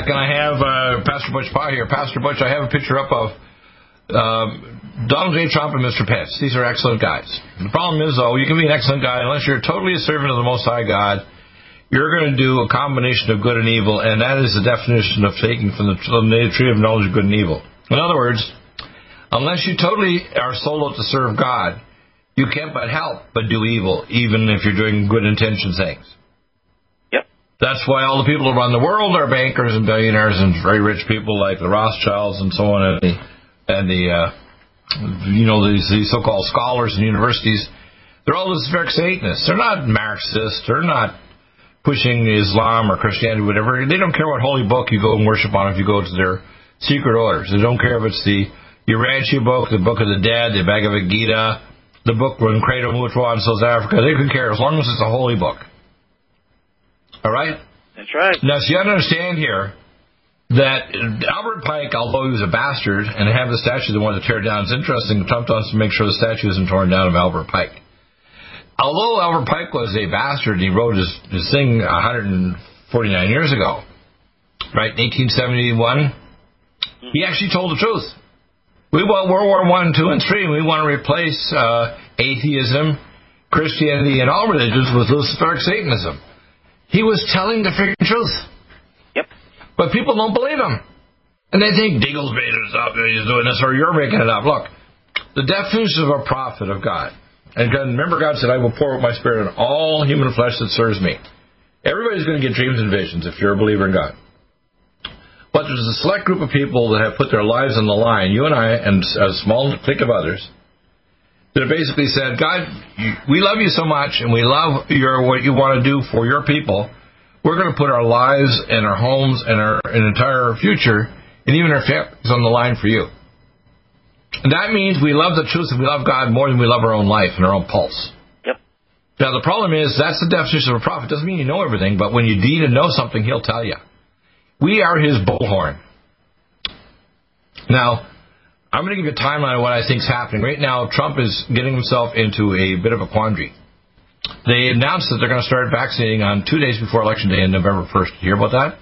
Back, and I have uh, Pastor Butch Pye here. Pastor Butch, I have a picture up of um, Donald J. Trump and Mr. Pence. These are excellent guys. The problem is, though, you can be an excellent guy unless you're totally a servant of the Most High God. You're going to do a combination of good and evil, and that is the definition of taking from the, from the tree of knowledge of good and evil. In other words, unless you totally are sold out to serve God, you can't but help but do evil, even if you're doing good intention things. That's why all the people who run the world are bankers and billionaires and very rich people like the Rothschilds and so on, and the, and the uh, you know these, these so-called scholars in universities. They're all Luciferic Satanists. They're not Marxists. They're not pushing Islam or Christianity, whatever. They don't care what holy book you go and worship on if you go to their secret orders. They don't care if it's the Urantia book, the Book of the Dead, the Bhagavad Gita, the book when Credo Mutwa in South Africa. They could care as long as it's a holy book. All right? That's right. Now, so you understand here that Albert Pike, although he was a bastard and have the statue they wanted to tear down, it's interesting. Trump wants to make sure the statue isn't torn down of Albert Pike. Although Albert Pike was a bastard, he wrote his, his thing 149 years ago, right, in 1871. He actually told the truth. We want World War One, Two, and Three. We want to replace uh, atheism, Christianity, and all religions with Luciferic Satanism. He was telling the freaking truth. Yep. But people don't believe him. And they think Deagle's made it up, he's doing this, or you're making it up. Look, the definition of a prophet of God. And God, remember, God said, I will pour out my spirit on all human flesh that serves me. Everybody's going to get dreams and visions if you're a believer in God. But there's a select group of people that have put their lives on the line, you and I, and a small clique of others, that basically said, God, we love you so much, and we love your what you want to do for your people. We're going to put our lives and our homes and our and entire future, and even our families on the line for you. And that means we love the truth and we love God more than we love our own life and our own pulse. Yep. Now the problem is that's the definition of a prophet. Doesn't mean you know everything, but when you need to know something, he'll tell you. We are his bullhorn. Now, I'm going to give you a timeline of what I think is happening. Right now, Trump is getting himself into a bit of a quandary. They announced that they're going to start vaccinating on two days before Election Day on November 1st. You hear about that?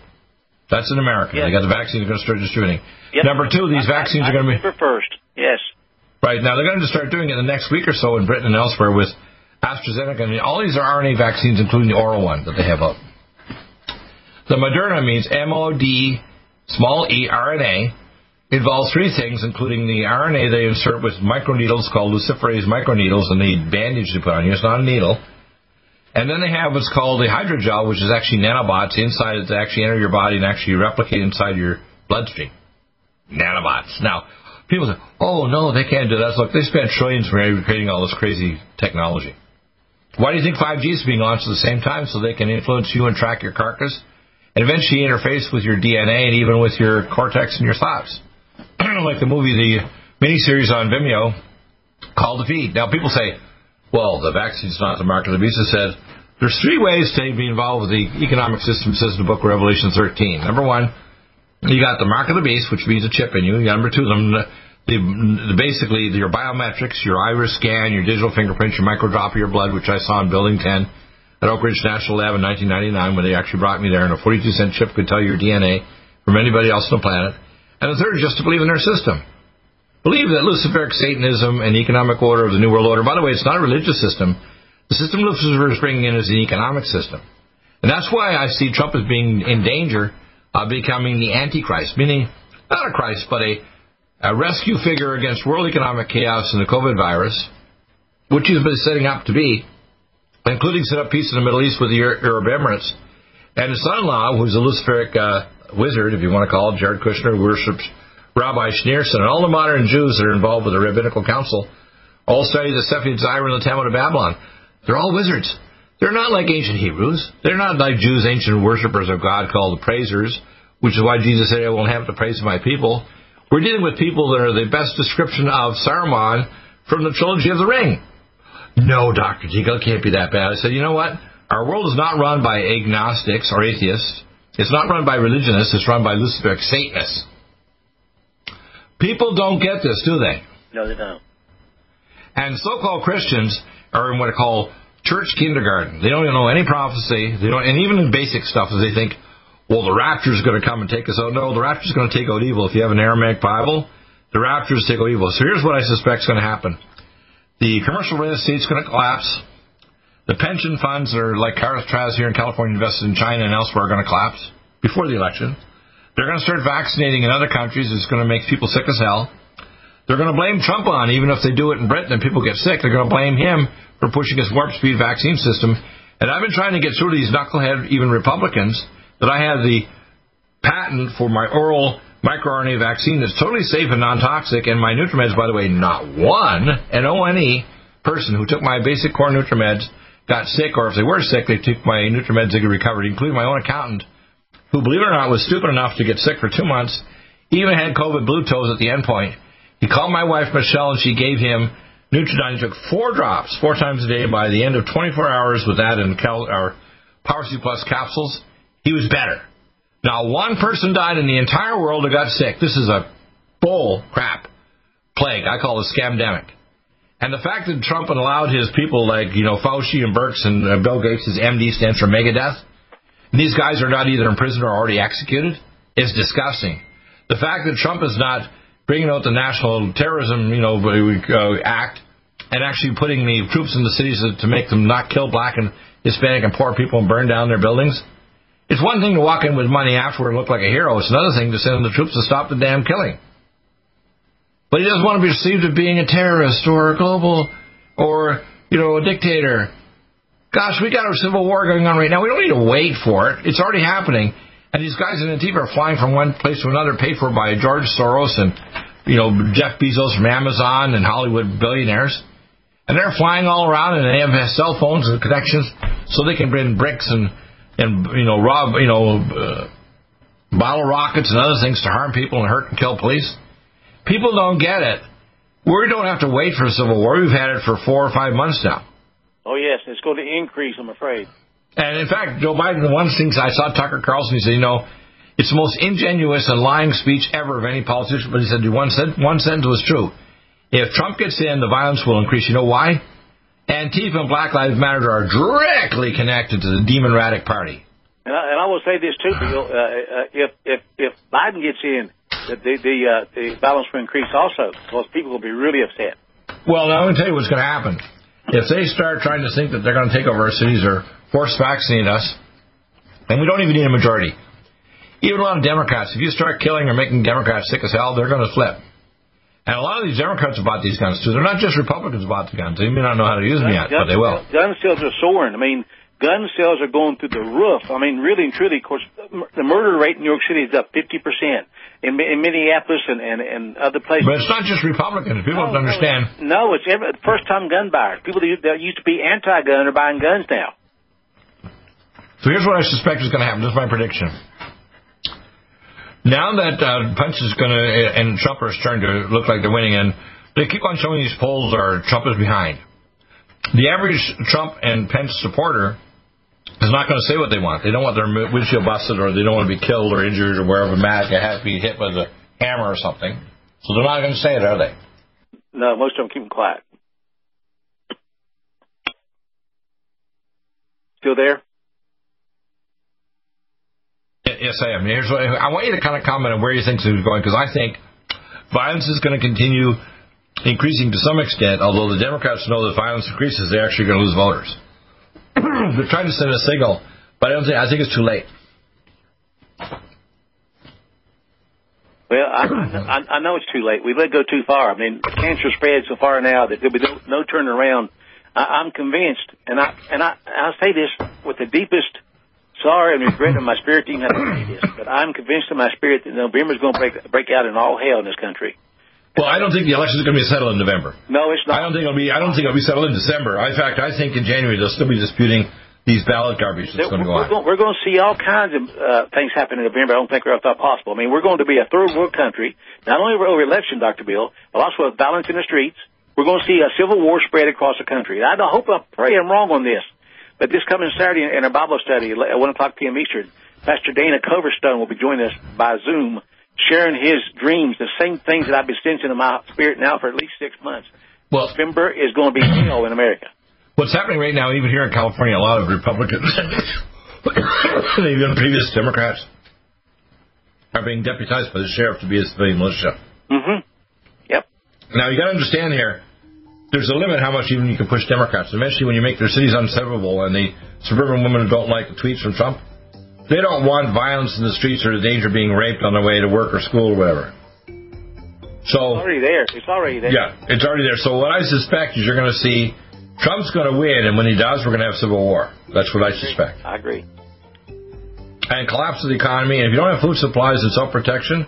That's in America. Yes. They got the vaccine they're going to start distributing. Yep. Number two, these vaccines are going to be. November first. Yes. Right now, they're going to start doing it in the next week or so in Britain and elsewhere with AstraZeneca. I mean, all these are RNA vaccines, including the oral one that they have up. The Moderna means M-O-D, small e, RNA. Involves three things, including the RNA they insert with microneedles called luciferase microneedles, and the bandage they put on you. It's not a needle. And then they have what's called a hydrogel, which is actually nanobots inside it to actually enter your body and actually replicate inside your bloodstream. Nanobots. Now, people say, oh, no, they can't do that. Look, they spent trillions creating all this crazy technology. Why do you think 5G is being launched at the same time? So they can influence you and track your carcass and eventually interface with your DNA and even with your cortex and your thoughts. like the movie, the miniseries on Vimeo called The Feed. Now, people say, well, the vaccine's not the mark of the beast. It said, there's three ways to be involved with the economic system, says the book Revelation 13. Number one, you got the mark of the beast, which means a chip in you. Number two, the, the, the basically your biometrics, your iris scan, your digital fingerprints, your microdrop of your blood, which I saw in Building 10 at Oak Ridge National Lab in 1999 when they actually brought me there, and a 42 cent chip could tell your DNA from anybody else on the planet. And the third is just to believe in their system. Believe that Luciferic Satanism and economic order of the New World Order, by the way, it's not a religious system. The system Lucifer is bringing in is an economic system. And that's why I see Trump as being in danger of becoming the Antichrist, meaning not a Christ, but a, a rescue figure against world economic chaos and the COVID virus, which he's been setting up to be, including set up peace in the Middle East with the Arab Emirates. And his son-in-law, who's a Luciferic uh, wizard, if you want to call it, Jared Kushner, worships Rabbi Schneerson, and all the modern Jews that are involved with the Rabbinical Council, all study the Sefer Yetzirah and the Talmud of Babylon. They're all wizards. They're not like ancient Hebrews. They're not like Jews, ancient worshippers of God called the praisers, which is why Jesus said, I won't have to praise my people. We're dealing with people that are the best description of Saruman from the trilogy of the ring. No, Dr. Deagle, it can't be that bad. I said, you know what? Our world is not run by agnostics or atheists. It's not run by religionists. It's run by Luciferic Satanists. People don't get this, do they? No, they don't. And so-called Christians are in what I call church kindergarten. They don't even know any prophecy. They don't, and even in basic stuff, they think, well, the rapture is going to come and take us out. No, the rapture is going to take out evil. If you have an Aramaic Bible, the rapture is take out evil. So here's what I suspect is going to happen: the commercial real estate is going to collapse. The pension funds that are like Caritas here in California invested in China and elsewhere are going to collapse before the election. They're going to start vaccinating in other countries. It's going to make people sick as hell. They're going to blame Trump on, even if they do it in Britain and people get sick, they're going to blame him for pushing his warp speed vaccine system. And I've been trying to get through to these knucklehead, even Republicans, that I have the patent for my oral microRNA vaccine that's totally safe and non-toxic, and my NutriMeds, by the way, not one, N-O-N-E, person who took my basic core NutriMeds got sick, or if they were sick, they took my NutriMeds, they recovered, including my own accountant, who, believe it or not, was stupid enough to get sick for two months, even had COVID blue toes at the end point. He called my wife, Michelle, and she gave him Nutridyne. He took four drops, four times a day. By the end of 24 hours with that and Cal- or Power C Plus capsules, he was better. Now, one person died in the entire world who got sick. This is a bull crap plague. I call it a scamdemic. And the fact that Trump allowed his people like, you know, Fauci and Birx and uh, Bill Gates, his MD stands for Megadeth, and these guys are not either in prison or already executed, is disgusting. The fact that Trump is not bringing out the National Terrorism, you know, uh, Act and actually putting the troops in the cities to make them not kill black and Hispanic and poor people and burn down their buildings. It's one thing to walk in with money afterward and look like a hero. It's another thing to send the troops to stop the damn killing. But he doesn't want to be perceived as being a terrorist or a global or, you know, a dictator. Gosh, we got a civil war going on right now. We don't need to wait for it. It's already happening. And these guys in Antifa are flying from one place to another, paid for by George Soros and, you know, Jeff Bezos from Amazon and Hollywood billionaires. And they're flying all around and they have cell phones and connections so they can bring bricks and, and you know, rob, you know, uh, bottle rockets and other things to harm people and hurt and kill police. People don't get it. We don't have to wait for a civil war. We've had it for four or five months now. Oh, yes, it's going to increase, I'm afraid. And in fact, Joe Biden, the one thing I saw Tucker Carlson, he said, you know, it's the most ingenuous and lying speech ever of any politician, but he said one, one sentence was true. If Trump gets in, the violence will increase. You know why? Antifa and Black Lives Matter are directly connected to the demon radic party. And I, and I will say this too, Bill. Uh, uh, if if if Biden gets in, the the the, uh, the violence will increase also because people will be really upset. Well, I'm going to tell you what's going to happen. If they start trying to think that they're going to take over our cities or force vaccinate us, and we don't even need a majority. Even a lot of Democrats, if you start killing or making Democrats sick as hell, they're going to flip. And a lot of these Democrats have bought these guns too. They're not just Republicans bought the guns. They may not know how to use them yet, gun, but they will. Gun sales are soaring. I mean, gun sales are going through the roof. I mean, really and truly, of course, the murder rate in New York City is up 50%. In, in Minneapolis and, and, and other places. But it's not just Republicans. People no, have to understand. No, it's every, first-time gun buyers. People that used to be anti-gun are buying guns now. So here's what I suspect is going to happen. This is my prediction. Now that uh, Pence is going to and Trump are starting to look like they're winning, and they keep on showing these polls are Trump is behind. The average Trump and Pence supporter is not going to say what they want. They don't want their windshield busted, or they don't want to be killed or injured, or wherever Mac has to be hit with a hammer or something. So they're not going to say it, are they? No, most of them keep them quiet. Still there? Yes, I am. Here's what I want you to kind of comment on where you think this is going, because I think violence is going to continue increasing to some extent. Although the Democrats know that violence increases, they're actually going to lose voters. they're trying to send a signal, but I don't think I think it's too late. Well, I, I, I know it's too late. We've let go too far. I mean, cancer spread so far now that there'll be no, no turning around. I, I'm convinced, and I and I I'll say this with the deepest sorry and regret in my spirit to even have to say this, but I'm convinced in my spirit that November is going to break break out in all hell in this country. Well, I don't think the election is going to be settled in November. No, it's not. I don't think it'll be. I don't think it'll be settled in December. In fact, I think in January they'll still be disputing these ballot garbage that's going to go we're on. Going, we're going to see all kinds of uh, things happen in November. I don't think ever thought possible. I mean, we're going to be a third world country, not only over election, Dr. Bill, but also with violence in the streets. We're going to see a civil war spread across the country. I hope, I pray I'm wrong on this, but this coming Saturday in our Bible study at 1 o'clock p.m. Eastern, Pastor Dana Coverstone will be joining us by Zoom, sharing his dreams, the same things that I've been sensing in my spirit now for at least six months. Well, November is going to be hell in America. What's happening right now, even here in California, a lot of Republicans, even previous Democrats, are being deputized by the sheriff to be a civilian militia. Mm-hmm. Yep. Now, you got to understand here, there's a limit how much even you can push Democrats. Eventually, when you make their cities unsavable and the suburban women don't like the tweets from Trump, they don't want violence in the streets or the danger of being raped on their way to work or school or whatever. So It's already there. It's already there. yeah, it's already there. So what I suspect is you're going to see Trump's going to win, and when he does, we're going to have civil war. That's what I suspect. I agree. And collapse of the economy. And if you don't have food supplies and self protection,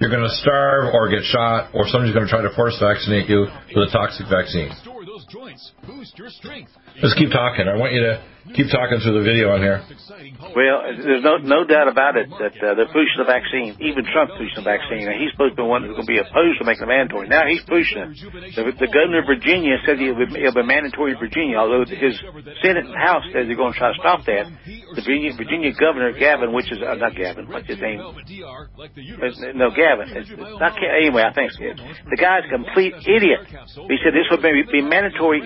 you're going to starve or get shot, or somebody's going to try to force vaccinate you with a toxic vaccine. Store those joints. Boost your strength. Let's keep talking. I want you to keep talking through the video on here. Well, there's no no doubt about it that uh, they're pushing the vaccine. Even Trump pushing the vaccine, and he's supposed to be one who's going to be opposed to making it mandatory. Now he's pushing it. The, the governor of Virginia said it'll be, it'll be mandatory in Virginia, although his Senate and House says they're going to try to stop that. The Virginia, Virginia governor Gavin, which is uh, not Gavin, what's his name? Uh, No, Gavin. It's, it's not anyway. I think so. The guy's a complete idiot. He said this would be, be mandatory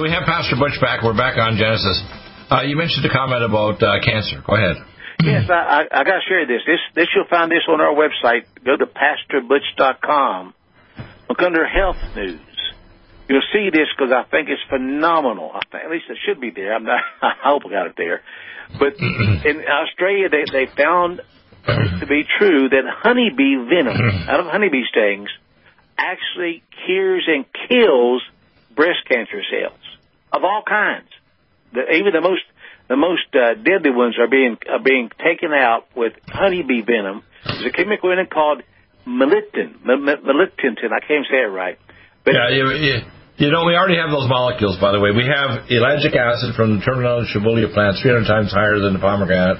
So we have Pastor Butch back. We're back on Genesis. Uh, you mentioned a comment about uh, cancer. Go ahead. Yes, I, I, I got to share this. This, this you'll find this on our website. Go to pastorbutch.com. Look under health news. You'll see this because I think it's phenomenal. I think, at least it should be there. I'm not. I hope I got it there. But in Australia, they they found it to be true that honeybee venom out of honeybee stings actually cures and kills breast cancer cells of all kinds. The, even the most the most uh, deadly ones are being are being taken out with honeybee venom. There's a chemical in it called melittin. Melittin, I can't say it right. But yeah, you, you, you know, we already have those molecules, by the way. We have ellagic acid from the Terminalia chebula plant, 300 times higher than the pomegranate.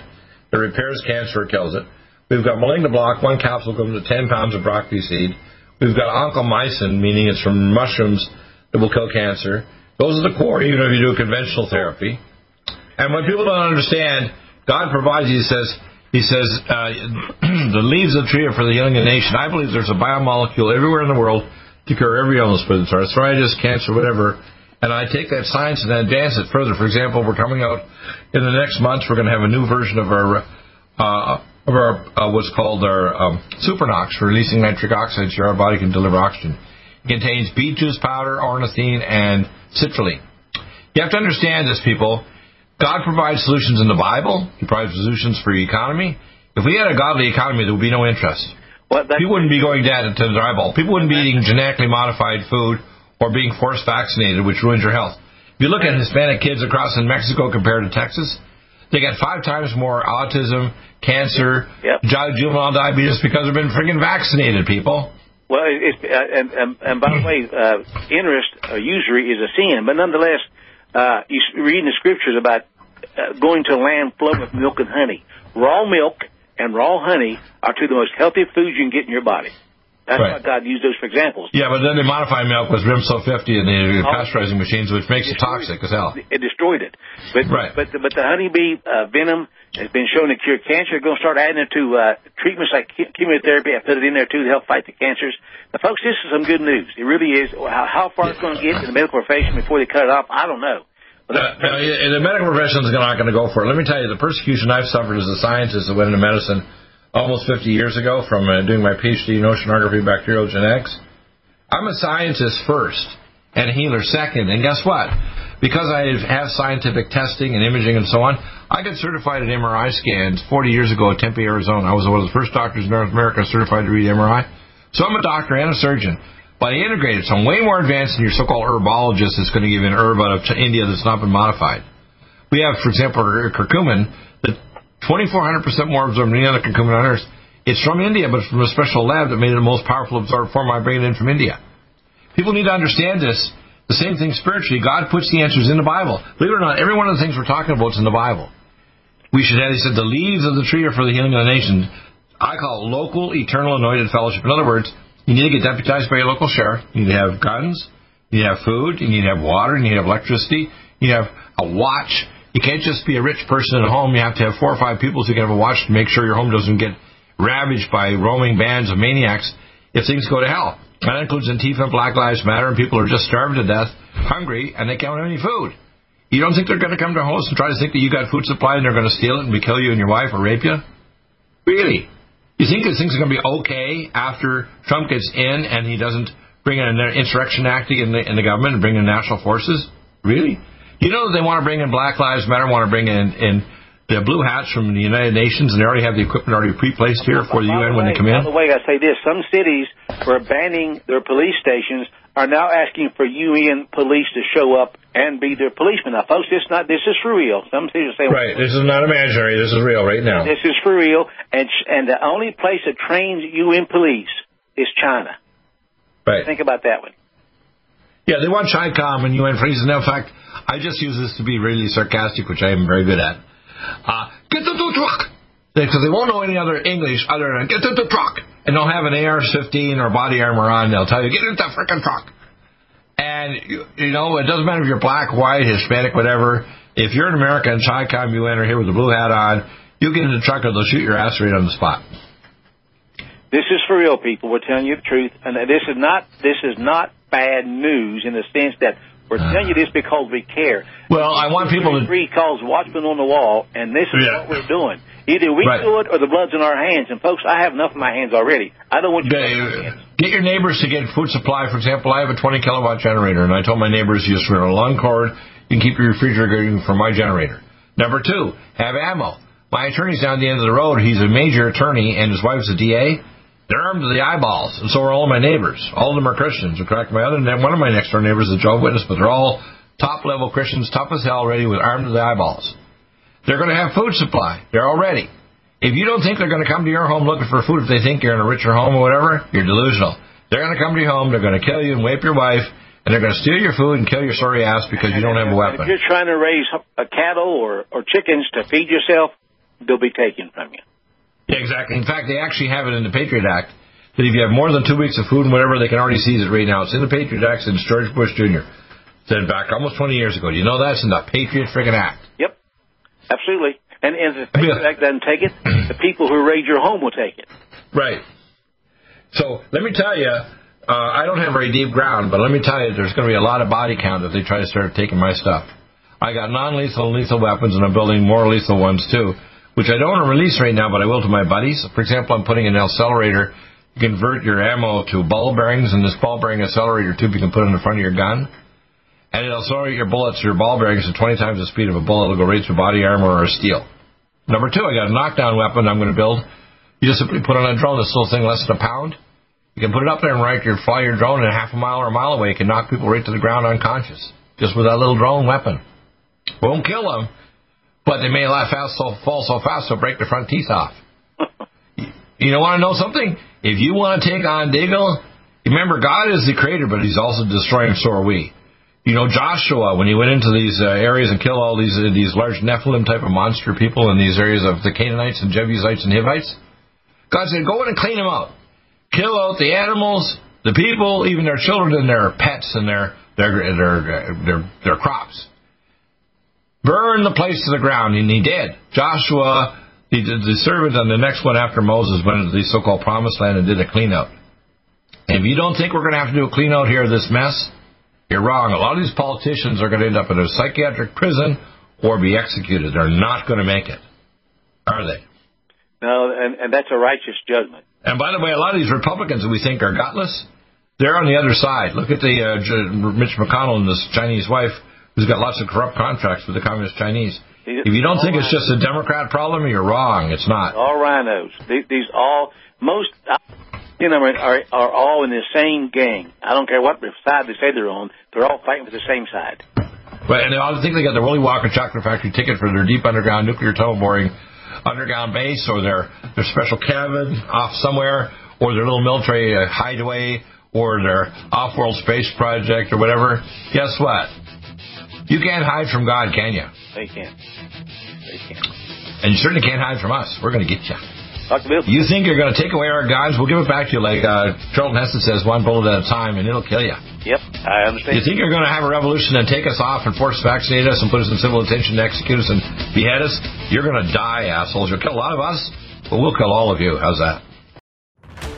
It repairs cancer, kills it. We've got Malignoblock, one capsule comes with 10 pounds of broccoli seed. We've got oncomycin, meaning it's from mushrooms that will kill cancer. Those are the core, even if you do conventional therapy. And when people don't understand, God provides, He says, He says, uh, the leaves of the tree are for the healing of the nation. I believe there's a biomolecule everywhere in the world to cure every illness, whether it's arthritis, cancer, whatever. And I take that science and advance it further. For example, we're coming out in the next months. We're going to have a new version of our uh, of our uh, what's called our um, Supernox releasing nitric oxide so our body can deliver oxygen. Contains beet juice powder, ornithine, and citrulline. You have to understand this, people. God provides solutions in the Bible. He provides solutions for your economy. If we had a godly economy, there would be no interest. Well, People wouldn't be going dead into the eyeball. People wouldn't be eating genetically modified food or being forced vaccinated, which ruins your health. If you look at Hispanic kids across in Mexico compared to Texas, they got five times more autism, cancer, yep. juvenile diabetes because they've been freaking vaccinated, people. Well, it's, uh, and, and, and by the way, uh, interest or usury is a sin, but nonetheless, uh, you read in the scriptures about uh, going to a land flowing with milk and honey. Raw milk and raw honey are two of the most healthy foods you can get in your body. That's right. why God used those for examples. Yeah, but then they modify milk with Rimso 50 and the oh, pasteurizing machines, which makes it toxic as hell. It destroyed it. But right. but but the honeybee uh, venom has been shown to cure cancer. They're going to start adding it to uh, treatments like chemotherapy. I put it in there too to help fight the cancers. Now, folks, this is some good news. It really is. How, how far it's going to get in the medical profession before they cut it off, I don't know. Uh, the medical profession is not going to go for it. Let me tell you, the persecution I've suffered as a scientist that went into medicine almost 50 years ago from uh, doing my PhD in oceanography bacterial genetics. I'm a scientist first and a healer second. And guess what? Because I have scientific testing and imaging and so on, I got certified in MRI scans 40 years ago at Tempe, Arizona. I was one of the first doctors in North America certified to read MRI. So I'm a doctor and a surgeon. But I integrated, so I'm way more advanced than your so-called herbologist that's going to give you an herb out of India that's not been modified. We have, for example, curcumin that 2,400% more absorbed than any other curcumin on Earth. It's from India, but from a special lab that made it the most powerful absorbed form. I bring it in from India. People need to understand this. The same thing spiritually. God puts the answers in the Bible. Believe it or not, every one of the things we're talking about is in the Bible. We should have, he said, the leaves of the tree are for the healing of the nations. I call it local, eternal, anointed fellowship. In other words, you need to get deputized by your local sheriff. You need to have guns. You need to have food. You need to have water. You need to have electricity. You need to have a watch. You can't just be a rich person at home. You have to have four or five people so you can have a watch to make sure your home doesn't get ravaged by roaming bands of maniacs if things go to hell. That includes Antifa and Black Lives Matter, and people are just starving to death, hungry, and they can't have any food. You don't think they're going to come to a house and try to think that you got food supply and they're going to steal it and kill you and your wife or rape you? Really? You think that things are going to be okay after Trump gets in and he doesn't bring in an insurrection act in the, in the government and bring in national forces? Really? You know they want to bring in Black Lives Matter, want to bring in, in the blue hats from the United Nations, and they already have the equipment already pre-placed here for the UN the when they come in. By the way, I say this: some cities were banning their police stations are now asking for UN police to show up and be their policemen. Now, folks, this not this is for real. Some cities say, right, this is not imaginary. This is real right now. This is for real, and and the only place that trains UN police is China. Right. Think about that one. Yeah, they want CHICOM and UN police, and in fact, I just use this to be really sarcastic, which I am very good at. Uh, get the truck! Because they won't know any other English other than get the truck. And they'll have an AR-15 or body armor on. They'll tell you, get into the freaking truck. And, you, you know, it doesn't matter if you're black, white, Hispanic, whatever. If you're an American, CHICOM, you enter here with a blue hat on, you get in the truck and they'll shoot your ass right on the spot. This is for real, people. We're telling you the truth, and this is not this is not bad news in the sense that we're uh, telling you this because we care. Well, I want people to. Three calls Watchman on the wall, and this is yeah. what we're doing. Either we right. do it or the blood's in our hands. And folks, I have enough in my hands already. I don't want you to get your neighbors to get food supply. For example, I have a 20 kilowatt generator, and I told my neighbors just run a long cord. You can keep your refrigerator going for my generator. Number two, have ammo. My attorney's down the end of the road. He's a major attorney, and his wife's a DA. They're armed to the eyeballs, and so are all my neighbors. All of them are Christians. In fact, my other one of my next door neighbors is a Jehovah's Witness, but they're all top level Christians, tough as hell, ready with armed to the eyeballs. They're going to have food supply. They're all ready. If you don't think they're going to come to your home looking for food if they think you're in a richer home or whatever, you're delusional. They're going to come to your home, they're going to kill you and rape your wife, and they're going to steal your food and kill your sorry ass because you don't have a weapon. If you're trying to raise a cattle or, or chickens to feed yourself, they'll be taken from you. Yeah, exactly. In fact, they actually have it in the Patriot Act that if you have more than two weeks of food and whatever, they can already seize it right now. It's in the Patriot Act since George Bush Jr. said back almost 20 years ago. Do you know that's in the Patriot friggin' Act? Yep, absolutely. And, and if the Patriot Act doesn't take it, the people who raid your home will take it. Right. So let me tell you, uh, I don't have very deep ground, but let me tell you, there's going to be a lot of body count if they try to start taking my stuff. I got non-lethal and lethal weapons, and I'm building more lethal ones too, which I don't want to release right now, but I will to my buddies. For example, I'm putting an accelerator. Convert your ammo to ball bearings, and this ball bearing accelerator tube you can put in the front of your gun, and it'll accelerate your bullets, your ball bearings, at 20 times the speed of a bullet. It'll go right through body armor or steel. Number two, I got a knockdown weapon I'm going to build. You just simply put on a drone, this little thing less than a pound. You can put it up there and right, you fly your drone, and half a mile or a mile away, you can knock people right to the ground unconscious just with that little drone weapon. Won't kill them, but they may laugh fast, so, fall so fast they'll break their front teeth off. you know, want to know something? If you want to take on Deagle, remember God is the creator, but He's also destroying. So are we. You know, Joshua, when he went into these uh, areas and killed all these uh, these large Nephilim type of monster people in these areas of the Canaanites and Jebusites and Hivites, God said, "Go in and clean them out, kill out the animals, the people, even their children and their pets and their their their their, their crops." Burn the place to the ground, and he did. Joshua, the, the servant and the next one after Moses went into the so-called promised land and did a clean out. If you don't think we're going to have to do a clean out here of this mess, you're wrong. A lot of these politicians are going to end up in a psychiatric prison or be executed. They're not going to make it, are they? No, and, and that's a righteous judgment. And by the way, a lot of these Republicans that we think are gutless, they're on the other side. Look at the uh, Mitch McConnell and this Chinese wife who's got lots of corrupt contracts with the Communist Chinese. If you don't think it's just a Democrat problem, you're wrong. It's not. All rhinos. These, these all most you know are are all in the same gang. I don't care what side they say they're on. They're all fighting for the same side. Right, and I think they got their Willy Wonka chocolate factory ticket for their deep underground nuclear tunnel boring underground base, or their their special cabin off somewhere, or their little military uh, hideaway, or their off-world space project, or whatever. Guess what? You can't hide from God, can you? They can't. They can't. And you certainly can't hide from us. We're going to get you. Dr. Bill. You think you're going to take away our guns? We'll give it back to you, like uh, Charlton Heston says, one bullet at a time, and it'll kill you. Yep, I understand. You think you're going to have a revolution and take us off and force vaccinate us and put us in civil detention and execute us and behead us? You're going to die, assholes. You'll kill a lot of us, but we'll kill all of you. How's that?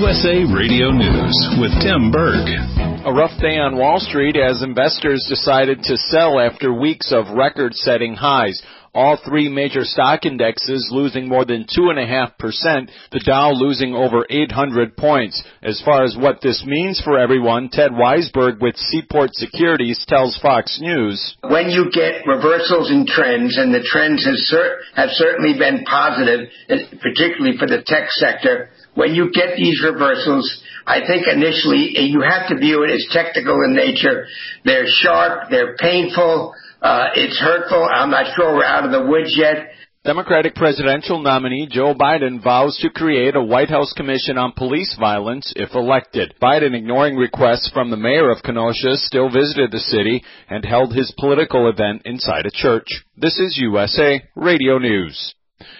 USA Radio News with Tim Berg. A rough day on Wall Street as investors decided to sell after weeks of record setting highs. All three major stock indexes losing more than 2.5%, the Dow losing over 800 points. As far as what this means for everyone, Ted Weisberg with Seaport Securities tells Fox News. When you get reversals in trends, and the trends have, cer- have certainly been positive, particularly for the tech sector, when you get these reversals, I think initially eh, you have to view it as technical in nature. They're sharp, they're painful, uh, it's hurtful. I'm not sure we're out of the woods yet, Democratic presidential nominee Joe Biden vows to create a White House commission on police violence if elected. Biden, ignoring requests from the mayor of Kenosha, still visited the city and held his political event inside a church. This is USA Radio News.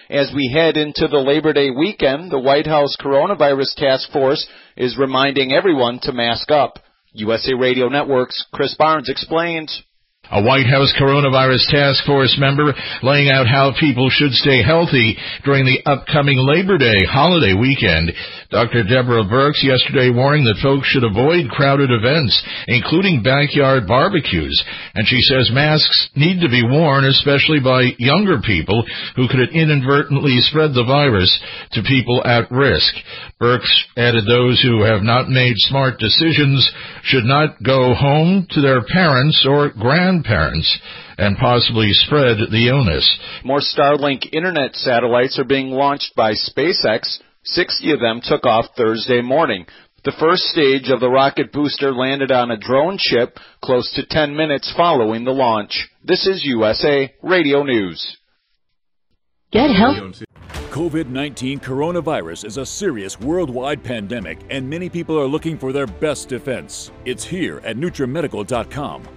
As we head into the Labor Day weekend, the White House Coronavirus Task Force is reminding everyone to mask up. USA Radio Network's Chris Barnes explains. A White House coronavirus task force member laying out how people should stay healthy during the upcoming Labor Day holiday weekend. Dr. Deborah Birx yesterday warning that folks should avoid crowded events, including backyard barbecues. And she says masks need to be worn, especially by younger people who could inadvertently spread the virus to people at risk. Birx added those who have not made smart decisions should not go home to their parents or grandparents and possibly spread the illness. More Starlink internet satellites are being launched by SpaceX. 60 of them took off Thursday morning. The first stage of the rocket booster landed on a drone ship close to 10 minutes following the launch. This is USA Radio News. Get help. COVID 19 coronavirus is a serious worldwide pandemic, and many people are looking for their best defense. It's here at NutriMedical.com.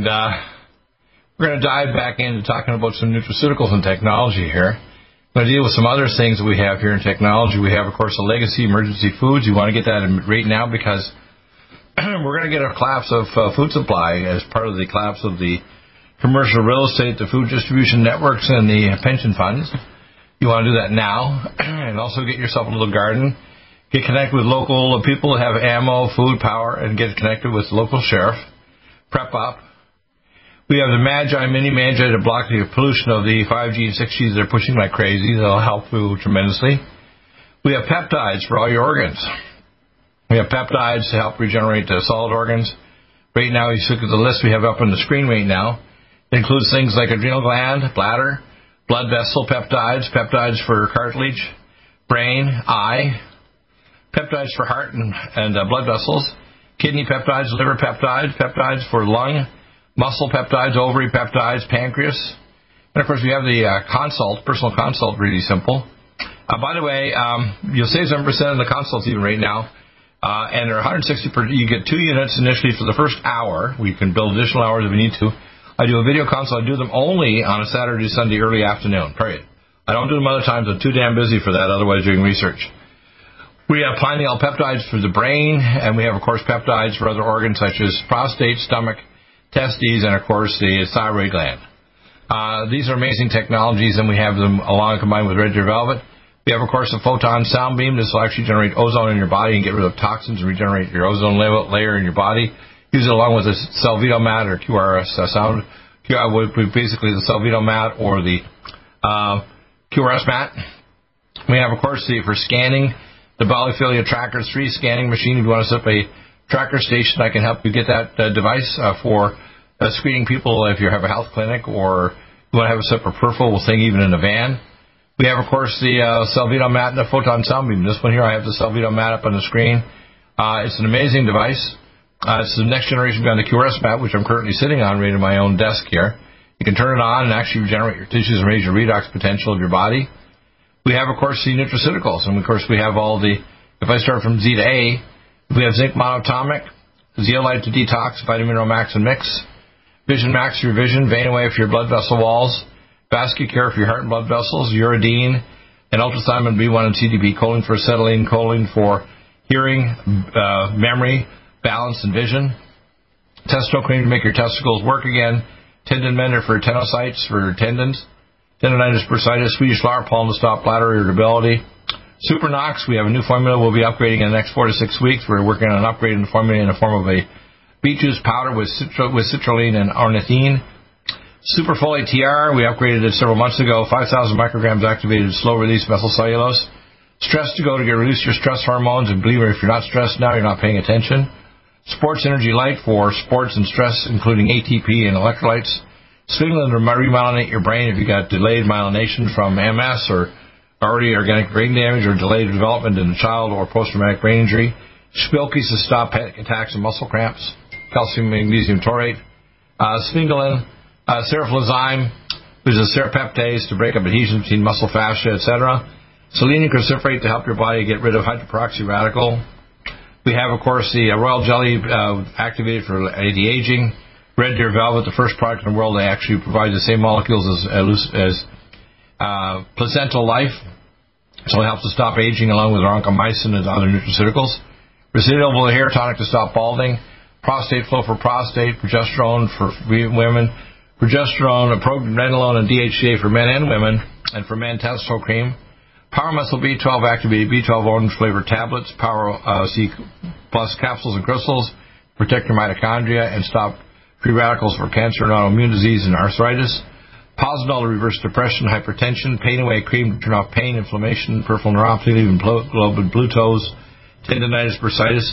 And uh, we're going to dive back into talking about some nutraceuticals and technology here. I'm going to deal with some other things that we have here in technology. We have, of course, the legacy emergency foods. You want to get that right now because we're going to get a collapse of uh, food supply as part of the collapse of the commercial real estate, the food distribution networks, and the pension funds. You want to do that now, and also get yourself a little garden. Get connected with local people that have ammo, food, power, and get connected with local sheriff. Prep up. We have the Magi Mini Magi to block the pollution of the 5G and 6G they're pushing like crazy. That'll help you tremendously. We have peptides for all your organs. We have peptides to help regenerate the solid organs. Right now, you look at the list we have up on the screen right now. It includes things like adrenal gland, bladder, blood vessel peptides, peptides for cartilage, brain, eye, peptides for heart and, and uh, blood vessels, kidney peptides, liver peptides, peptides for lung, muscle peptides, ovary peptides, pancreas. And of course, we have the uh, consult, personal consult, really simple. Uh, by the way, um, you'll save 7% on the consults even right now. Uh, and they're 160 per, you get two units initially for the first hour. We can build additional hours if we need to. I do a video consult. I do them only on a Saturday, Sunday, early afternoon, period. I don't do them other times. I'm too damn busy for that, otherwise doing research. We have pineal peptides for the brain, and we have, of course, peptides for other organs such as prostate, stomach, testes, and, of course, the thyroid gland. Uh, these are amazing technologies, and we have them along combined with Red Deer Velvet. We have, of course, a photon sound beam. This will actually generate ozone in your body and get rid of toxins and regenerate your ozone layer in your body. Use it along with the Cellvito mat or QRS uh, sound. Basically, the Cellvito mat or the uh, QRS mat. We have, of course, the for scanning the Polyphilia Tracker 3 scanning machine. If you want to set up a tracker station, I can help you get that uh, device uh, for uh, screening people if you have a health clinic or you want to have a separate peripheral thing even in a van. We have, of course, the uh, Cellvito mat and the photon sound beam. This one here, I have the Cellvito mat up on the screen. Uh, it's an amazing device. Uh, it's the next generation beyond the QRS mat, which I'm currently sitting on right in my own desk here. You can turn it on and actually regenerate your tissues and raise your redox potential of your body. We have, of course, the nutraceuticals, and of course, we have all the. If I start from Z to A, we have zinc monatomic, zeolite to detox, vitamin max and mix, vision max for your vision, vein away for your blood vessel walls, vascular care for your heart and blood vessels, uridine, and ultrathymine B1 and CDP, choline for acetylene, choline for hearing, uh, memory, balance, and vision. Testo cream to make your testicles work again. Tendon mender for tenocytes for tendons. Tendonitis bursitis, Swedish flower pollen to stop bladder irritability. Supernox, we have a new formula we'll be upgrading in the next four to six weeks. We're working on an upgrading the formula in the form of a beet juice powder with, with citrulline and ornithine. Super Superfolate TR, we upgraded it several months ago. 5,000 micrograms activated slow release methylcellulose. Stress to go to get reduce your stress hormones. And believe me, if you're not stressed now, you're not paying attention. Sports Energy Light for sports and stress, including ATP and electrolytes. Signaling to remyelinate your brain if you got delayed myelination from MS or already organic brain damage or delayed development in a child or post-traumatic brain injury. Spilkies to stop panic attacks and muscle cramps. Calcium magnesium taurate. Uh, Sphingolin, uh, seroflozyme, which is a serapeptase to break up adhesions between muscle fascia, etc. Selenium cruciferate to help your body get rid of hydroperoxy radical. We have, of course, the uh, royal jelly uh, activated for anti-aging. Red Deer Velvet, the first product in the world that actually provides the same molecules as, as uh, placental life, so it helps to stop aging along with oncomycin and other nutraceuticals. Residual hair tonic to stop balding. Prostate flow for prostate. Progesterone for women. Progesterone, pregnenolone, and DHEA for men and women. And for men, testo cream. Power Muscle B12 activated B12 orange flavored tablets, Power uh, C plus capsules and crystals, protect your mitochondria and stop free radicals for cancer and autoimmune disease and arthritis. Positol to reverse depression, hypertension, pain away cream to turn off pain, inflammation, peripheral neuropathy, even globin blue toes, tendonitis, bursitis.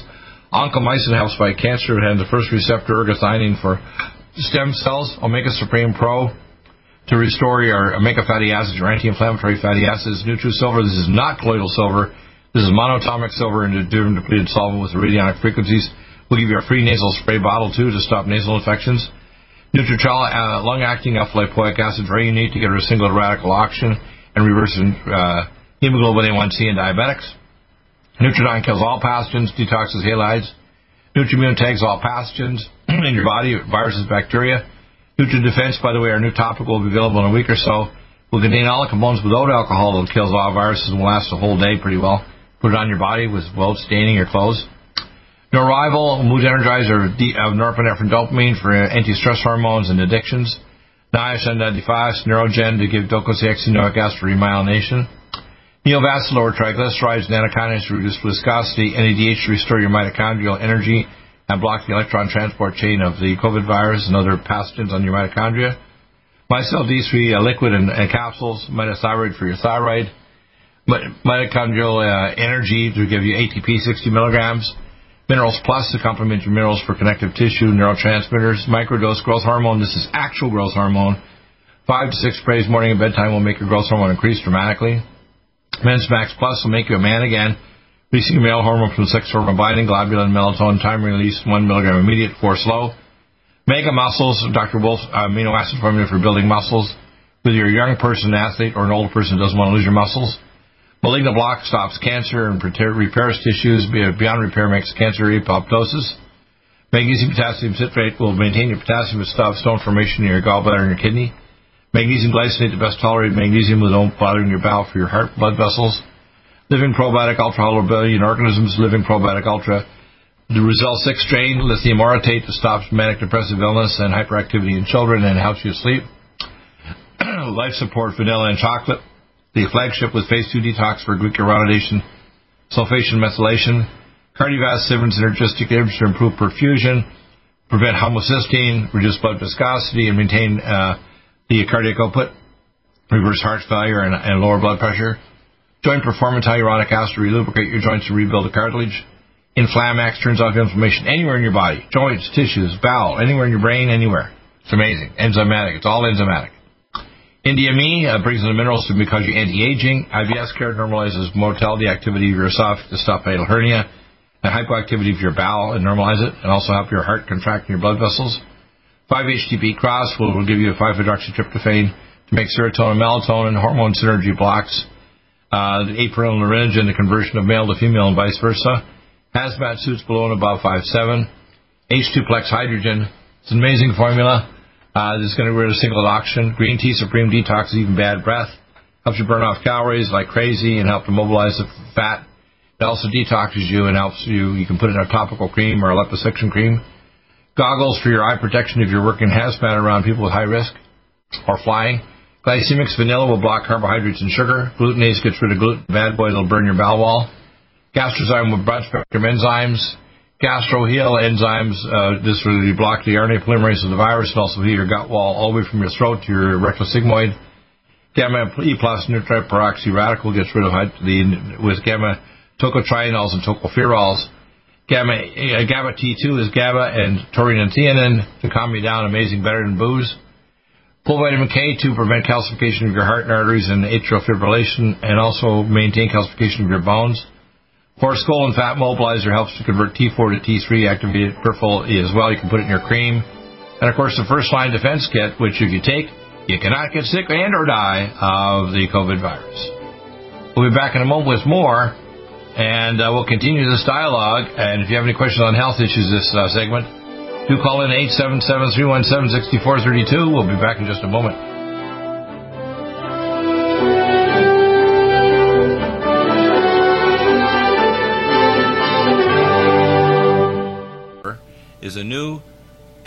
Oncomycin helps fight cancer. It has the first receptor ergothioneine for stem cells. Omega Supreme Pro to restore your omega fatty acids, your anti-inflammatory fatty acids. Nutrisilver, this is not colloidal silver. This is monatomic silver in a different depleted solvent with radionic frequencies. We'll give you a free nasal spray bottle too to stop nasal infections. Nutritrol, uh, long-acting alpha lipoic acid, very unique to get rid of single radical oxygen and reversing uh, hemoglobin A1C in diabetics. Nutridine kills all pathogens, detoxes halides. Nutrimune tags all pathogens in your body, viruses, bacteria. NutriDefense, by the way, our new topical will be available in a week or so. Will contain all the components without alcohol that kills all viruses and will last a whole day pretty well. Put it on your body with without staining your clothes. Neurival, Mood Energizer of norepinephrine dopamine for anti-stress hormones and addictions. Niacin 95, Neurogen to give docosahexaenoic acid remyelination. Neovascular triglycerides and to reduce viscosity. NADH to restore your mitochondrial energy and block the electron transport chain of the COVID virus and other pathogens on your mitochondria. Mycel D3 uh, liquid and, and, capsules, mitothyroid for your thyroid, mitochondrial uh, energy to give you ATP 60 milligrams, Minerals Plus to complement your minerals for connective tissue, neurotransmitters, microdose growth hormone. This is actual growth hormone. Five to six sprays morning and bedtime will make your growth hormone increase dramatically. Men's Max Plus will make you a man again. Releasing male hormone from sex hormone binding, globulin, melatonin, time release, 1 milligram immediate, 4 slow. Mega Muscles, Dr. Wolf's amino acid formula for building muscles. Whether you're a young person, athlete, or an older person who doesn't want to lose your muscles. Malignant block stops cancer and repairs tissues. Beyond repair makes cancer apoptosis. Magnesium potassium citrate will maintain your potassium and stop stone formation in your gallbladder and your kidney. Magnesium glycinate, the best tolerated magnesium without bothering your bowel for your heart blood vessels. Living Probiotic Ultra Billion Organisms, Living Probiotic Ultra. The Result 6 strain, lithium orotate that stops manic depressive illness and hyperactivity in children and helps you sleep. Life Support Vanilla and Chocolate. The flagship with phase 2 detox for glucuronidation, sulfation, methylation, cardiovascular synergistic aims to improve perfusion, prevent homocysteine, reduce blood viscosity, and maintain uh, the cardiac output, reverse heart failure, and, and lower blood pressure. Joint performance hyaluronic acid to relubricate your joints to rebuild the cartilage. Inflamax turns off inflammation anywhere in your body, joints, tissues, bowel, anywhere in your brain, anywhere. It's amazing. Enzymatic. It's all enzymatic. Indiamine uh, brings in the minerals to because you're anti-aging. IBS care normalizes motility activity of your esophagus to stop hiatal hernia. And hypoactivity of your bowel and normalize it, and also help your heart contract and your blood vessels. 5-HTP cross will, will give you a 5-hydroxytryptophan to make serotonin, melatonin, hormone synergy blocks. Uh, the and the conversion of male to female and vice versa. Hazmat suits below and above 5'7". H2plex hydrogen. It's an amazing formula. Uh, this is going to get rid of single oxygen. Green tea supreme detox even bad breath. Helps you burn off calories like crazy and help to mobilize the fat. It also detoxes you and helps you. You can put in a topical cream or a liposuction cream. Goggles for your eye protection if you're working hazmat around people with high risk or flying. Glycemics vanilla will block carbohydrates and sugar. Glutenase gets rid of gluten. Bad boy, it'll burn your bowel wall. Gastrozyme with broad spectrum enzymes. GastroHeal enzymes, uh, this will block the RNA polymerase of the virus and also heal your gut wall all the way from your throat to your rectal sigmoid. Gamma E plus nucleoperoxy radical gets rid of the, with gamma tocotrienols and tocopherols. Gamma, uh, gamma T2 is GABA and taurine and theanine to calm you down, amazing, better than booze. Full vitamin K to prevent calcification of your heart and arteries and atrial fibrillation and also maintain calcification of your bones. Horse skull and fat mobilizer helps to convert T4 to T3 activated peripheral as well. You can put it in your cream. And of course, the first line defense kit, which if you take, you cannot get sick and or die of the COVID virus. We'll be back in a moment with more, and uh, we'll continue this dialogue. And if you have any questions on health issues this uh, segment, do call in 877 317 6432. We'll be back in just a moment.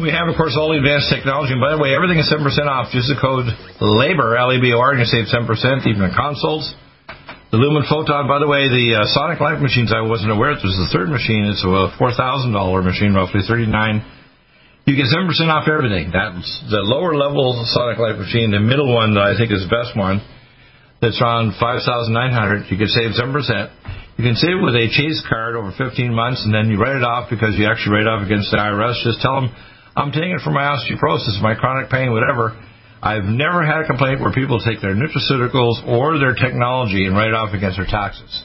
We have, of course, all the advanced technology. And by the way, everything is 7% off. Use the code LABOR, L-A-B-O-R, and you save 10%, even on consoles. The Lumen Photon, by the way, the uh, Sonic Life machines, I wasn't aware it was the third machine. It's a $4,000 machine, roughly 39 You get 7% off everything. That's the lower level Sonic Life machine. The middle one, that I think is the best one, that's around 5900 You can save 7%. You can save it with a Chase card over 15 months, and then you write it off because you actually write it off against the IRS. Just tell them, I'm taking it for my osteoporosis, my chronic pain, whatever. I've never had a complaint where people take their nutraceuticals or their technology and write it off against their taxes.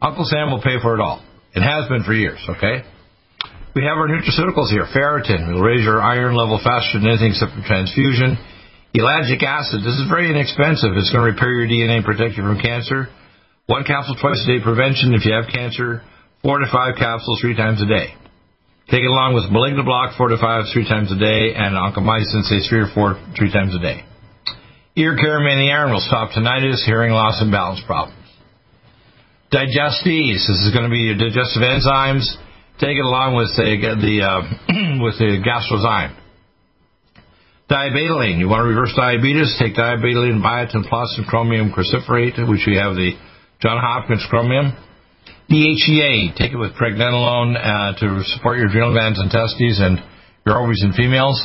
Uncle Sam will pay for it all. It has been for years, okay? We have our nutraceuticals here. Ferritin will raise your iron level faster than anything except for transfusion. Ellagic acid. This is very inexpensive. It's going to repair your DNA and protect you from cancer. One capsule twice a day prevention if you have cancer, four to five capsules three times a day. Take it along with malignant block, four to five, three times a day, and oncomycin, say three or four, three times a day. Ear care the iron will stop tinnitus, hearing loss, and balance problems. Digestes, this is going to be your digestive enzymes. Take it along with the, the uh, with the gastrozyme. Diabetoline, you want to reverse diabetes? Take diabetoline, biotin plus, and chromium cruciferate, which we have the John Hopkins Chromium. DHEA, take it with pregnenolone uh, to support your adrenal glands and testes and your ovaries in females.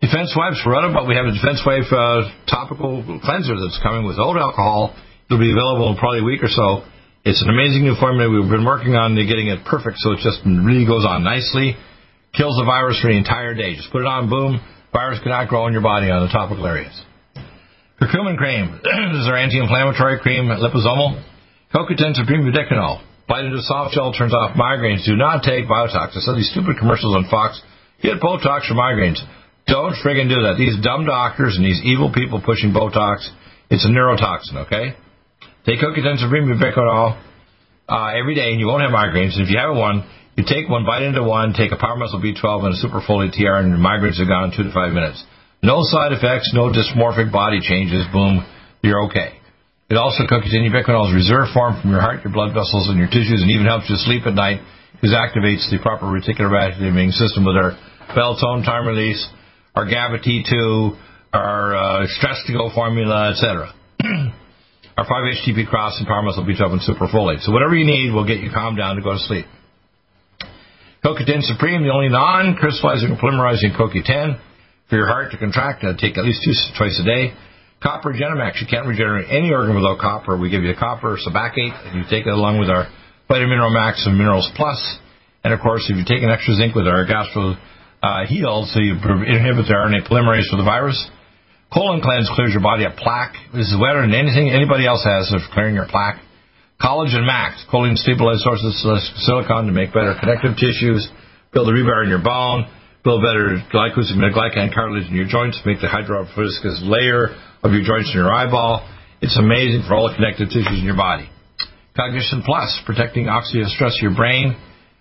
Defense Wipes, forgot but we have a Defense Wipe uh, topical cleanser that's coming with old alcohol. It'll be available in probably a week or so. It's an amazing new formula. We've been working on getting it perfect so it just really goes on nicely. Kills the virus for the entire day. Just put it on, boom. Virus cannot grow in your body on the topical areas. Curcumin cream. this is our anti-inflammatory cream, liposomal. CoQ10 Supreme Budecanol. Bite into soft gel turns off migraines. Do not take Botox. I saw these stupid commercials on Fox. Get Botox for migraines. Don't friggin' do that. These dumb doctors and these evil people pushing Botox, it's a neurotoxin, okay? Take CoQ10 Supreme Budecanol uh, every day and you won't have migraines. And if you have one, you take one, bite into one, take a Power Muscle B12 and a Super Folate TR, and your migraines are gone in two to five minutes. No side effects, no dysmorphic body changes. Boom, you're okay. It also contains ubiquinol's reserve form from your heart, your blood vessels, and your tissues, and even helps you sleep at night because it activates the proper reticular activating system with our Beltone time release, our GABA T2, our uh, stress to go formula, etc. our 5-HTP cross and muscle B12 and superfolate. So whatever you need we'll get you calmed down to go to sleep. CoQ10 Supreme, the only non-crystallizing polymerizing CoQ10 for your heart to contract. Uh, take at least two twice a day. Copper Genemax. You can't regenerate any organ without copper. We give you the copper sebacate, and you take it along with our Vitamin Mineral Max and Minerals Plus. And of course, if you take an extra zinc with our Gastro uh, Heal, so you inhibit the RNA polymerase for the virus. Colon Cleanse clears your body of plaque. This is better than anything anybody else has of clearing your plaque. Collagen Max, choline stabilized sources of silicon to make better connective tissues, build a rebar in your bone, build better glycosaminoglycan cartilage in your joints, make the hydrophobiscus layer of your joints and your eyeball. It's amazing for all the connective tissues in your body. Cognition Plus, protecting oxidative stress of your brain.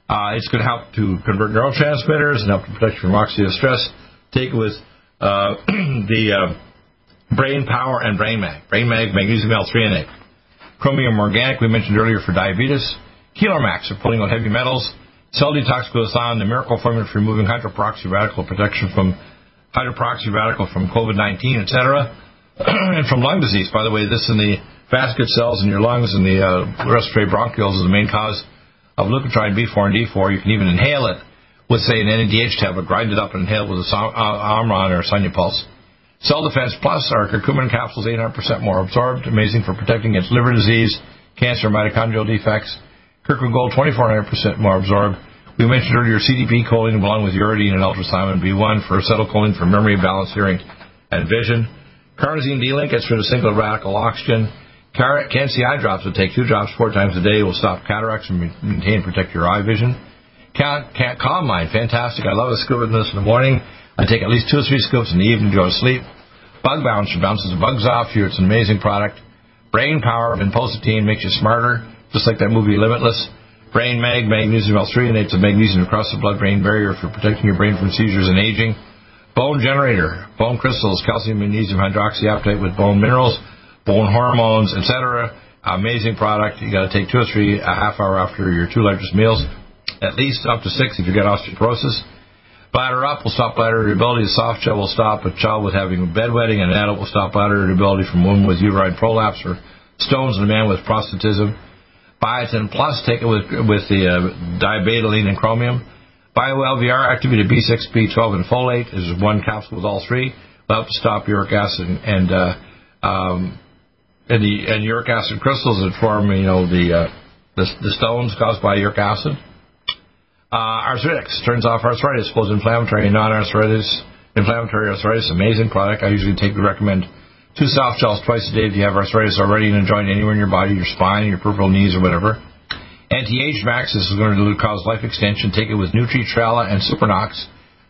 Uh, it's going to help to convert neurotransmitters and help to protect you from oxidative stress. Take it with uh, the uh, Brain Power and Brain Mag. Brain Mag, magnesium L3 and 8. Chromium Organic, we mentioned earlier for diabetes. Max for pulling out heavy metals. Cell detox glutathione, the miracle formula for removing hydroperoxy radical protection from hydroperoxy radical from COVID-19, etc. and from lung disease. By the way, this in the vascular cells in your lungs and the uh, respiratory bronchioles is the main cause of leukotriene B4 and D4. You can even inhale it with, say, an NADH tablet, grind it up and inhale it with a uh, Omron or a Sonia Pulse. Cell Defense Plus, our curcumin capsules, 800% more absorbed, amazing for protecting against liver disease, cancer, mitochondrial defects. Kirkland Gold, 2400% more absorbed. We mentioned earlier CDP choline along with uridine and ultrasound B1 for acetylcholine for memory, balance, hearing, and vision. Carnosine D-Link gets rid of single radical oxygen. Can-C eye drops will take two drops four times a day. will stop cataracts and maintain and protect your eye vision. Can't, can't calm mind, fantastic. I love a scoop of this in the morning. I take at least two or three scoops in the evening to go to sleep. Bug bounce bounces the bugs off you. It's an amazing product. Brain power, vinpocetine makes you smarter just like that movie Limitless. Brain Mag, magnesium L-threonate, a magnesium across the blood-brain barrier for protecting your brain from seizures and aging. Bone Generator, bone crystals, calcium, magnesium, hydroxyapatite with bone minerals, bone hormones, etc. Amazing product. You got to take two or three a half hour after your two largest meals, at least up to six if you get osteoporosis. Bladder up will stop bladder irritability. Soft gel will stop a child with having bedwetting, and an adult will stop bladder irritability from woman with uterine prolapse or stones and a man with prostatism. Biotin Plus, take it with, with the uh, and chromium. BioLVR, activated B6, B12, and folate is one capsule with all three. Will help to stop uric acid and uh, um, and the and uric acid crystals that form, you know, the uh, the, the stones caused by uric acid. Uh, arthritis turns off arthritis, both inflammatory and non-arthritis. Inflammatory arthritis, amazing product. I usually take recommend Two soft gels twice a day if you have arthritis already in a joint anywhere in your body, your spine, your peripheral knees, or whatever. Anti-Age Max this is going to cause life extension. Take it with Nutri-Trella and Supernox,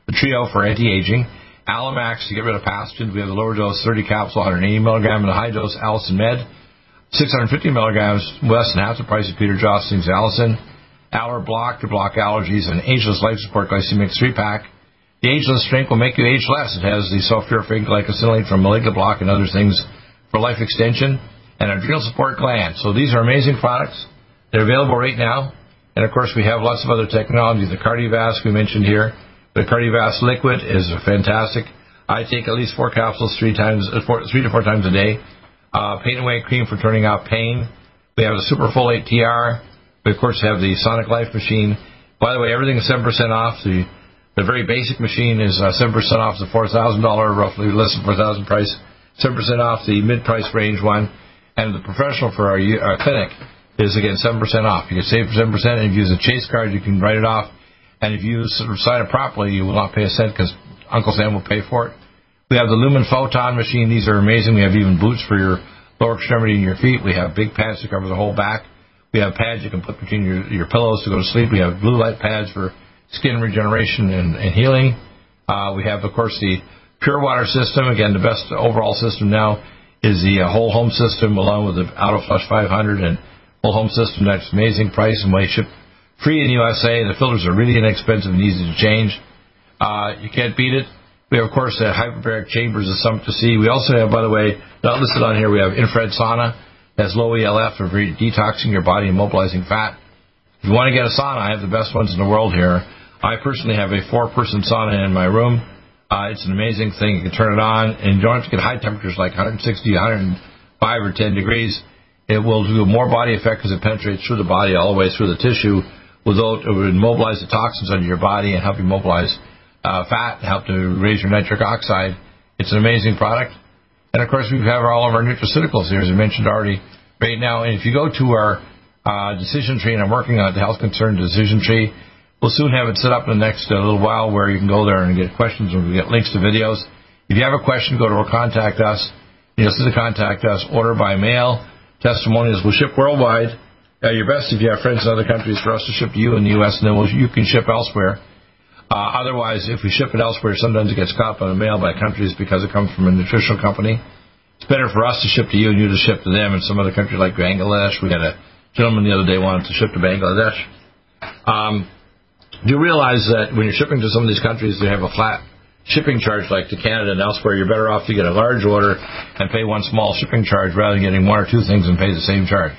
the trio for anti-aging. Allimax to get rid of pathogens. We have the lower dose 30 capsule, 180 milligram, and the high dose Allicin Med, 650 milligrams, less than half the price of Peter Josling's Allicin. Aller Block to block allergies and Ageless Life Support Glycemic 3 pack. The ageless drink will make you age less. It has the sulfuric glycosylate from malignant block and other things for life extension and adrenal support gland. So these are amazing products. They're available right now. And of course, we have lots of other technology. The Cardiovasc we mentioned here. The Cardiovasc liquid is fantastic. I take at least four capsules three times, uh, four, three to four times a day. Uh, pain away cream for turning out pain. We have the Superfolate TR. We of course have the Sonic Life machine. By the way, everything is seven percent off. The the very basic machine is uh, 7% off the $4,000, roughly less than 4000 price, 7% off the mid-price range one, and the professional for our, our clinic is, again, 7% off. You can save 7%, and if you use a Chase card, you can write it off. And if you sign it properly, you will not pay a cent because Uncle Sam will pay for it. We have the Lumen Photon machine. These are amazing. We have even boots for your lower extremity and your feet. We have big pads to cover the whole back. We have pads you can put between your, your pillows to go to sleep. We have blue light pads for skin regeneration and, and healing. Uh, we have, of course, the Pure Water system. Again, the best overall system now is the uh, Whole Home system, along with the AutoFlush 500 and Whole Home system. That's amazing price and way ship free in USA. The filters are really inexpensive and easy to change. Uh, you can't beat it. We have, of course, the hyperbaric chambers is something to see. We also have, by the way, not listed on here, we have infrared sauna. That's low ELF for detoxing your body and mobilizing fat. If you want to get a sauna, I have the best ones in the world here. I personally have a four-person sauna in my room. Uh, it's an amazing thing. You can turn it on, and you don't have to get high temperatures like 160, 105, or 10 degrees. It will do more body effect because it penetrates through the body all the way through the tissue. Without it would mobilize the toxins under your body and help you mobilize uh, fat, help to raise your nitric oxide. It's an amazing product. And of course, we have all of our nutraceuticals here, as I mentioned already, right now. And if you go to our uh, decision tree, and I'm working on the health concern decision tree, We'll soon have it set up in the next uh, little while where you can go there and get questions and we get links to videos. If you have a question, go to our contact us. You'll see the contact us. Order by mail. Testimonials will ship worldwide. Uh, your best if you have friends in other countries for us to ship to you in the U.S. and then we'll, you can ship elsewhere. Uh, otherwise, if we ship it elsewhere, sometimes it gets caught by the mail by countries because it comes from a nutritional company. It's better for us to ship to you and you to ship to them. In some other country like Bangladesh, we had a gentleman the other day wanted to ship to Bangladesh. Um, do you realize that when you're shipping to some of these countries, they have a flat shipping charge like to Canada and elsewhere? You're better off to get a large order and pay one small shipping charge rather than getting one or two things and pay the same charge.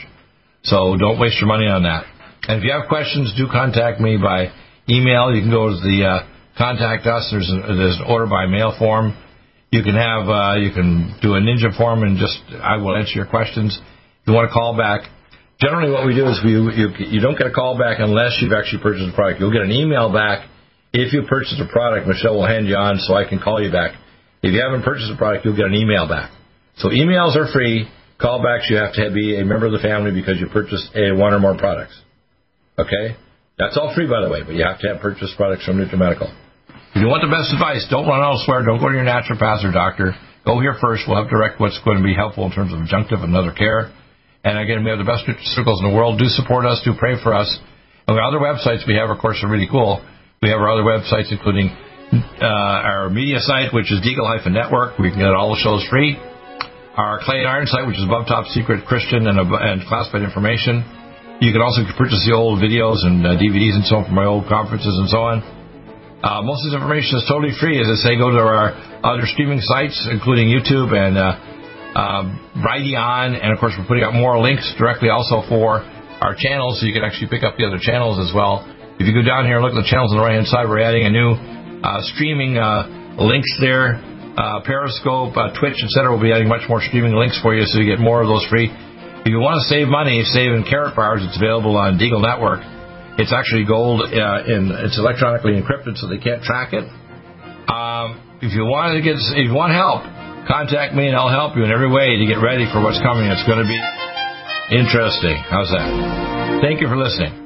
So don't waste your money on that. And if you have questions, do contact me by email. You can go to the uh, contact us. There's, a, there's an order by mail form. You can have uh, you can do a ninja form and just I will answer your questions. If you want to call back, generally what we do is we you, you don't get a call back unless you've actually purchased a product. You'll get an email back if you purchase a product. Michelle will hand you on so I can call you back. If you haven't purchased a product, you'll get an email back. So emails are free. Callbacks you have to be a member of the family because you purchased a one or more products. Okay. That's all free, by the way, but you have to have purchased products from NutriMedical. If you want the best advice, don't run elsewhere. Don't go to your naturopath or doctor. Go here first. We'll have direct what's going to be helpful in terms of adjunctive and other care. And again, we have the best nutraceuticals in the world. Do support us. Do pray for us. And the other websites we have, of course, are really cool. We have our other websites, including uh, our media site, which is Deagle Network. We can get all the shows free. Our Clay and Iron site, which is above top secret Christian and, and classified information. You can also purchase the old videos and uh, DVDs and so on from my old conferences and so on. Uh, most of this information is totally free. As I say, go to our other streaming sites, including YouTube and uh, uh, Brighteon, and of course we're putting up more links directly also for our channels, so you can actually pick up the other channels as well. If you go down here and look at the channels on the right hand side, we're adding a new uh, streaming uh, links there. Uh, Periscope, uh, Twitch, etc. will be adding much more streaming links for you, so you get more of those free. If you want to save money, save in Karat Bars. It's available on Deagle Network. It's actually gold, uh, in, it's electronically encrypted, so they can't track it. Um, if you want to get, if you want help, contact me and I'll help you in every way to get ready for what's coming. It's going to be interesting. How's that? Thank you for listening.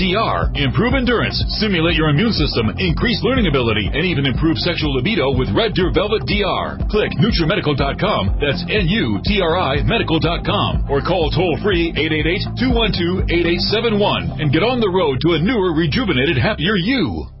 DR. Improve endurance, stimulate your immune system, increase learning ability, and even improve sexual libido with Red Deer Velvet DR. Click NutriMedical.com, that's N-U-T-R-I medical.com, or call toll free 888-212-8871 and get on the road to a newer, rejuvenated, happier you.